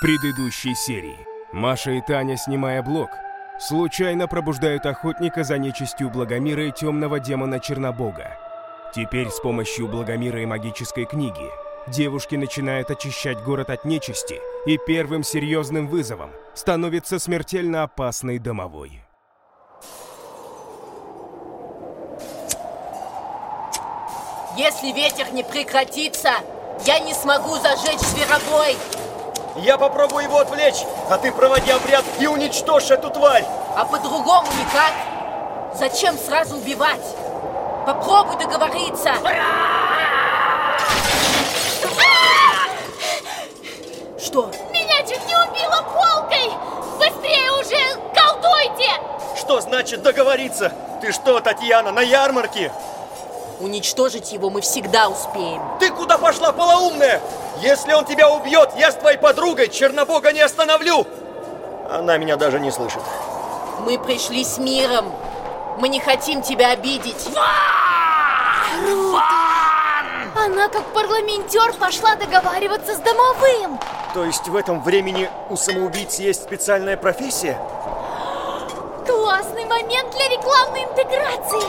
Предыдущей серии Маша и Таня, снимая блок, случайно пробуждают охотника за нечистью Благомира и темного демона Чернобога. Теперь с помощью Благомира и магической книги девушки начинают очищать город от нечисти, и первым серьезным вызовом становится смертельно опасный домовой. Если ветер не прекратится, я не смогу зажечь зверобой. Я попробую его отвлечь, а ты проводи обряд и уничтожь эту тварь. А по-другому никак. Зачем сразу убивать? Попробуй договориться. Что? Меня чуть не убило полкой! Быстрее уже колдуйте! Что значит договориться? Ты что, Татьяна, на ярмарке? Уничтожить его мы всегда успеем. Ты куда пошла, полоумная? Если он тебя убьет, я с твоей подругой Чернобога не остановлю! Она меня даже не слышит. Мы пришли с миром. Мы не хотим тебя обидеть. Круто! Она как парламентер пошла договариваться с домовым. То есть в этом времени у самоубийц есть специальная профессия? Классный момент для рекламной интеграции.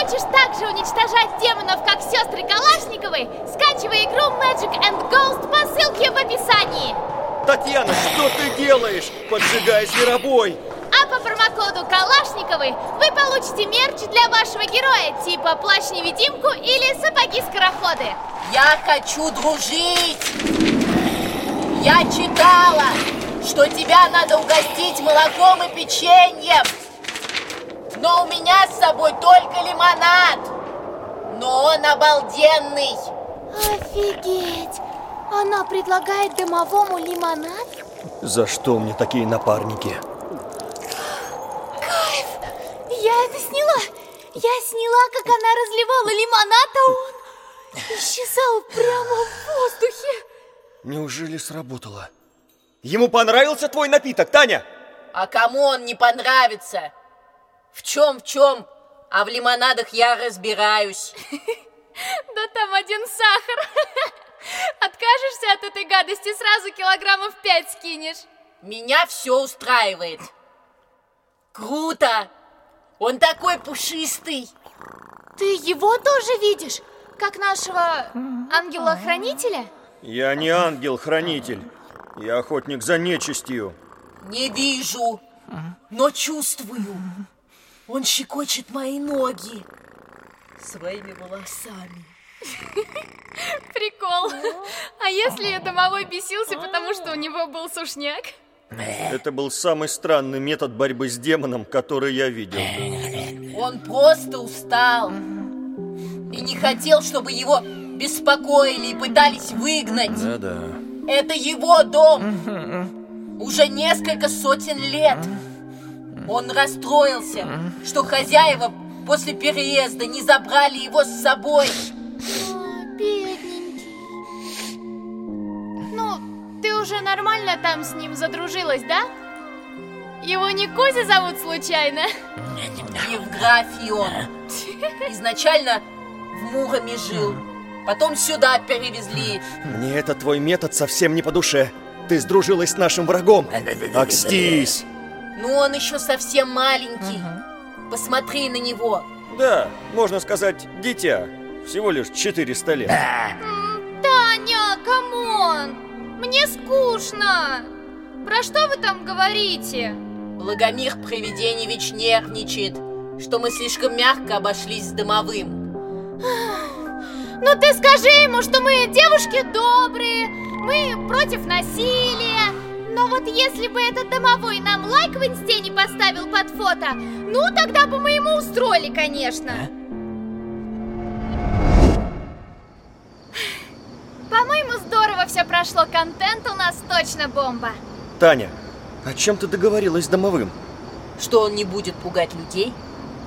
Хочешь также уничтожать демонов, как сестры Калашниковы? Скачивай игру Magic and Ghost по ссылке в описании. Татьяна, что ты делаешь? Поджигай зверобой! А по промокоду Калашниковы вы получите мерч для вашего героя, типа плащ-невидимку или сапоги-скороходы. Я хочу дружить. Я читала, что тебя надо угостить молоком и печеньем. Но у меня с собой только лимонад. Но он обалденный. Офигеть! Она предлагает домовому лимонад? За что мне такие напарники? Кайф! Я это сняла! Я сняла, как она разливала лимонад, а он исчезал прямо в воздухе. Неужели сработало? Ему понравился твой напиток, Таня? А кому он не понравится? В чем, в чем? А в лимонадах я разбираюсь. Да там один сахар. Откажешься от этой гадости, сразу килограммов пять скинешь. Меня все устраивает. Круто! Он такой пушистый. Ты его тоже видишь? Как нашего ангела-хранителя? Я не ангел-хранитель. Я охотник за нечистью. Не вижу, но чувствую. Он щекочет мои ноги своими волосами. Прикол. А если домовой бесился, потому что у него был сушняк? Это был самый странный метод борьбы с демоном, который я видел. Он просто устал. И не хотел, чтобы его беспокоили и пытались выгнать. Да-да. Это его дом. Уже несколько сотен лет. Он расстроился, что хозяева после переезда не забрали его с собой. Бедненький. Ну, ты уже нормально там с ним задружилась, да? Его не Кузя зовут случайно? Евграфий он. Изначально в Муроме жил. Потом сюда перевезли. Мне этот твой метод совсем не по душе. Ты сдружилась с нашим врагом. Акстись! Но он еще совсем маленький. Посмотри на него. Да, можно сказать, дитя. Всего лишь 400 лет. Таня, come on! Мне скучно! Про что вы там говорите? Благомир Привиденьевич нервничает, что мы слишком мягко обошлись с домовым. Ну ты скажи ему, что мы девушки добрые, мы против насилия. Но вот если бы этот домовой нам лайк в инсте не поставил под фото, ну тогда бы мы ему устроили, конечно. По-моему, здорово все прошло, контент у нас точно бомба. Таня, о чем ты договорилась с домовым? Что он не будет пугать людей,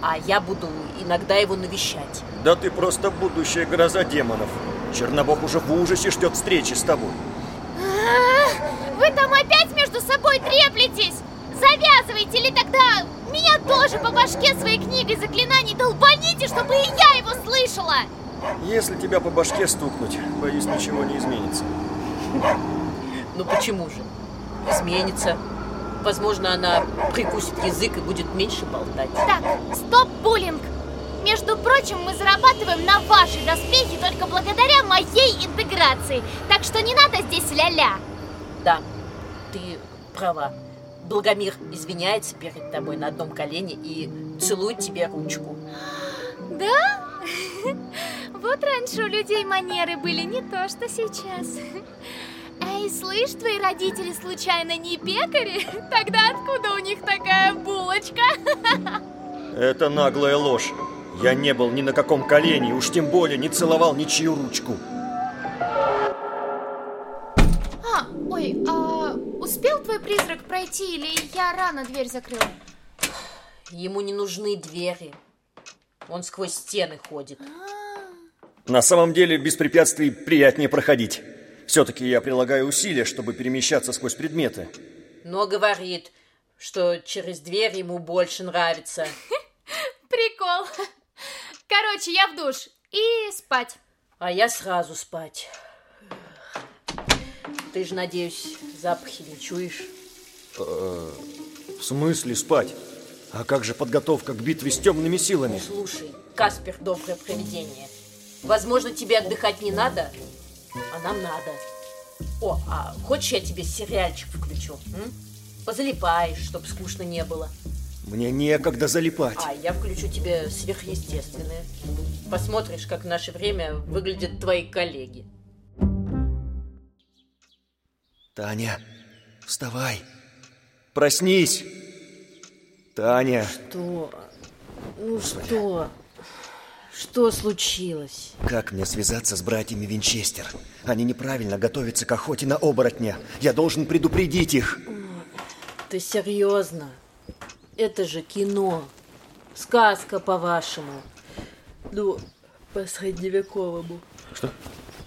а я буду иногда его навещать. Да ты просто будущая гроза демонов. Чернобог уже в ужасе ждет встречи с тобой. А, Вы там опять Если тебя по башке стукнуть, боюсь, ничего не изменится. Ну почему же? Изменится. Возможно, она прикусит язык и будет меньше болтать. Так, стоп, буллинг! Между прочим, мы зарабатываем на ваши доспехи только благодаря моей интеграции. Так что не надо здесь ля-ля. Да, ты права. Благомир извиняется перед тобой на одном колене и целует тебе ручку. Да? Вот раньше у людей манеры были не то, что сейчас. Эй, слышь, твои родители случайно не пекари? Тогда откуда у них такая булочка? Это наглая ложь. Я не был ни на каком колене, уж тем более не целовал ничью ручку. А, ой, а успел твой призрак пройти или я рано дверь закрыл? Ему не нужны двери. Он сквозь стены ходит. На самом деле без препятствий приятнее проходить. Все-таки я прилагаю усилия, чтобы перемещаться сквозь предметы. Но говорит, что через дверь ему больше нравится. Прикол. Короче, я в душ и спать. А я сразу спать. Ты же, надеюсь, запахи не чуешь? В смысле спать? А как же подготовка к битве с темными силами? Слушай, Каспер, доброе провидение. Возможно, тебе отдыхать не надо, а нам надо. О, а хочешь я тебе сериальчик включу? М? Позалипаешь, чтоб скучно не было. Мне некогда залипать. А я включу тебе сверхъестественное. Посмотришь, как в наше время выглядят твои коллеги. Таня, вставай. Проснись. Таня, Что? Ну что? Что случилось? как мне связаться с братьями Винчестер? Они неправильно готовятся к охоте на оборотня. Я должен предупредить их. Ты серьезно? Это же кино. Сказка, по-вашему. Ну, по-средневековому. Что?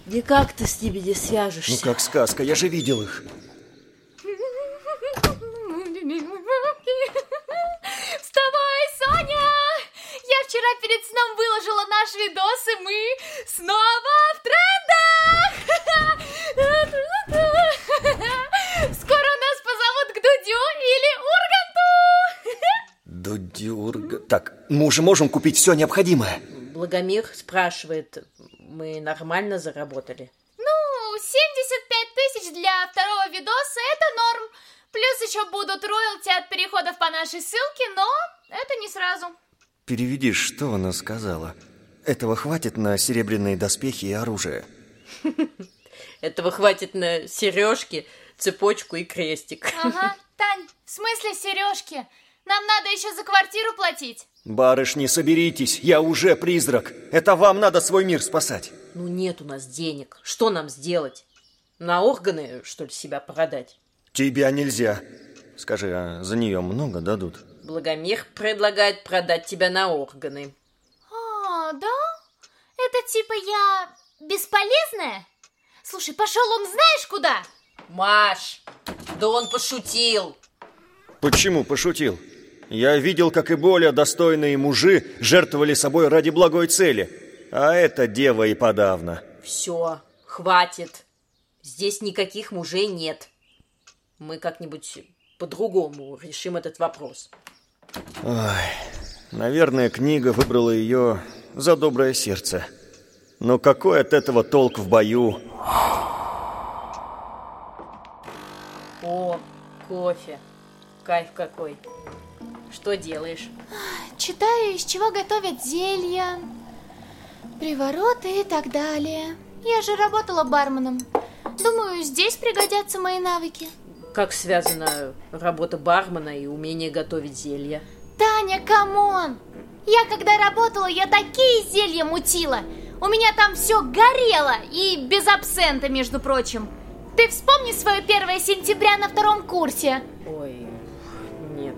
Никак ты с ними не свяжешься. Ну как сказка, я же видел их. Соня! Я вчера перед сном выложила наш видос, и мы снова в трендах! Скоро нас позовут к Дудю или Урганту! Дудюрга... Так, мы уже можем купить все необходимое. Благомир спрашивает, мы нормально заработали? Ну, 75 тысяч для второго видоса – это норм. Плюс еще будут роялти от переходов по нашей ссылке, но это не сразу. Переведи, что она сказала. Этого хватит на серебряные доспехи и оружие. Этого хватит на сережки, цепочку и крестик. Ага, Тань, в смысле сережки? Нам надо еще за квартиру платить. Барышни, соберитесь, я уже призрак. Это вам надо свой мир спасать. Ну нет у нас денег. Что нам сделать? На органы, что ли, себя продать? Тебя нельзя. Скажи, а за нее много дадут? Благомир предлагает продать тебя на органы. А, да? Это типа я бесполезная? Слушай, пошел он знаешь куда? Маш, да он пошутил. Почему пошутил? Я видел, как и более достойные мужи жертвовали собой ради благой цели. А эта дева и подавно. Все, хватит. Здесь никаких мужей нет. Мы как-нибудь по-другому решим этот вопрос. Ой, наверное, книга выбрала ее за доброе сердце. Но какой от этого толк в бою? О, кофе. Кайф какой. Что делаешь? Читаю, из чего готовят зелья, привороты и так далее. Я же работала барменом. Думаю, здесь пригодятся мои навыки. Как связана работа бармена и умение готовить зелья? Таня, come on! Я когда работала, я такие зелья мутила. У меня там все горело и без абсента, между прочим. Ты вспомни свое 1 сентября на втором курсе. Ой, нет.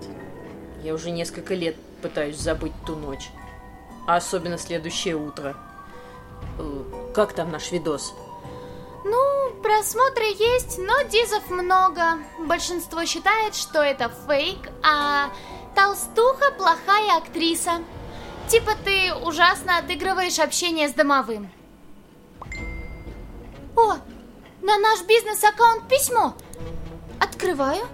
Я уже несколько лет пытаюсь забыть ту ночь. А особенно следующее утро. Э, Как там наш видос? Просмотры есть, но дизов много. Большинство считает, что это фейк, а толстуха плохая актриса. Типа ты ужасно отыгрываешь общение с домовым. О, на наш бизнес-аккаунт письмо. Открываю.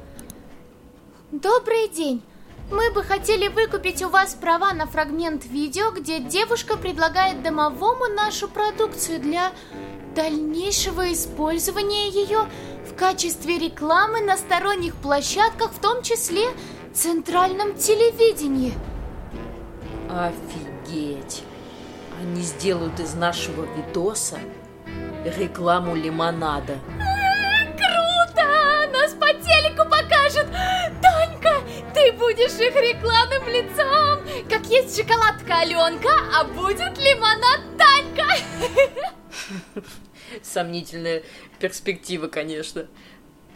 Добрый день. Мы бы хотели выкупить у вас права на фрагмент видео, где девушка предлагает домовому нашу продукцию для дальнейшего использования ее в качестве рекламы на сторонних площадках, в том числе центральном телевидении. Офигеть! Они сделают из нашего видоса рекламу лимонада. Круто! Нас по телеку покажут! Танька, ты будешь их рекламным лицом! Как есть шоколадка Аленка, а будет лимонад Танька! Сомнительная перспектива, конечно.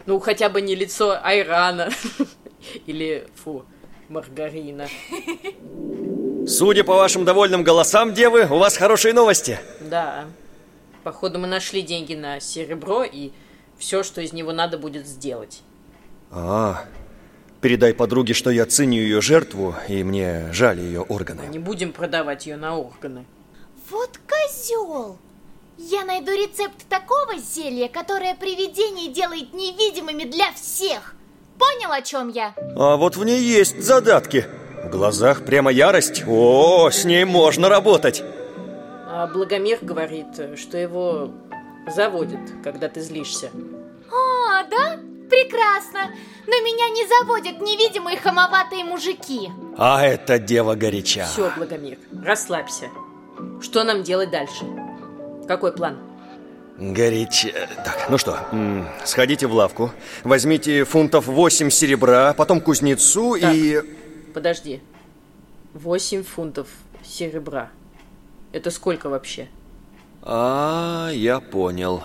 Ну, хотя бы не лицо Айрана. Или, фу, Маргарина. Судя по вашим довольным голосам, девы, у вас хорошие новости. Да. Походу, мы нашли деньги на серебро и все, что из него надо будет сделать. А, передай подруге, что я ценю ее жертву, и мне жаль ее органы. Не будем продавать ее на органы. Вот козел! Я найду рецепт такого зелья, которое привидений делает невидимыми для всех. Понял, о чем я? А вот в ней есть задатки. В глазах прямо ярость. О, с ней можно работать. А Благомир говорит, что его заводит, когда ты злишься. А, да? Прекрасно. Но меня не заводят невидимые хамоватые мужики. А эта дева горяча. Все, Благомир, расслабься. Что нам делать дальше? Какой план? Горяча. Так, ну что, сходите в лавку, возьмите фунтов 8 серебра, потом кузнецу Так. и... Подожди. 8 фунтов серебра. Это сколько вообще? А, я понял.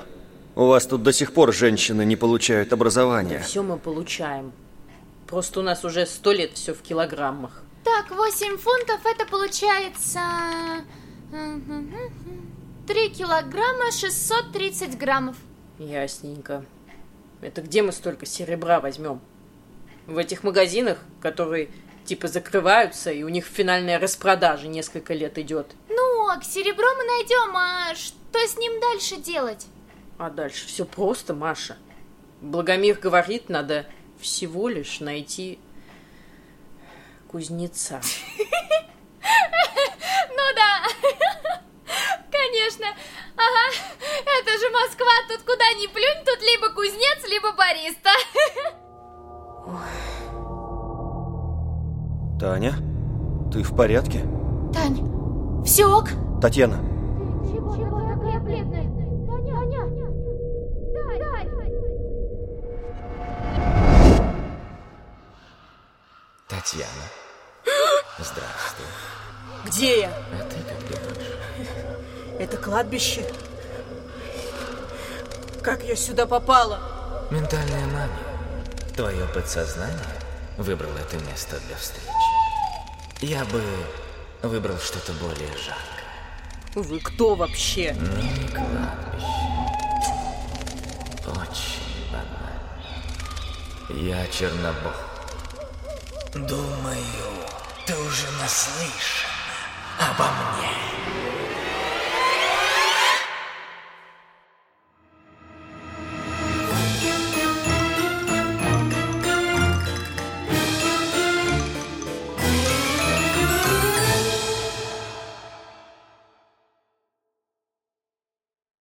У вас тут до сих пор женщины не получают образования. Все мы получаем. Просто у нас уже сто лет все в килограммах. Так, 8 фунтов это получается... 3 килограмма 630 граммов. Ясненько. Это где мы столько серебра возьмем? В этих магазинах, которые типа закрываются, и у них финальная распродажа несколько лет идет. Ну, а к серебру мы найдем, а что с ним дальше делать? А дальше все просто, Маша. Благомир говорит, надо всего лишь найти кузнеца. Ну да, в порядке? Тань, все ок? Татьяна, Чего, чего такая бледная? Таня, Татьяна. Здравствуй. Где я? А ты как думаешь? Это кладбище? Как я сюда попала? Ментальная мания. Твое подсознание выбрало это место для встречи. Я бы выбрал что-то более жаркое. Вы кто вообще? Не кладбище. Очень банально. Я Чернобог. Думаю, ты уже наслышан обо мне.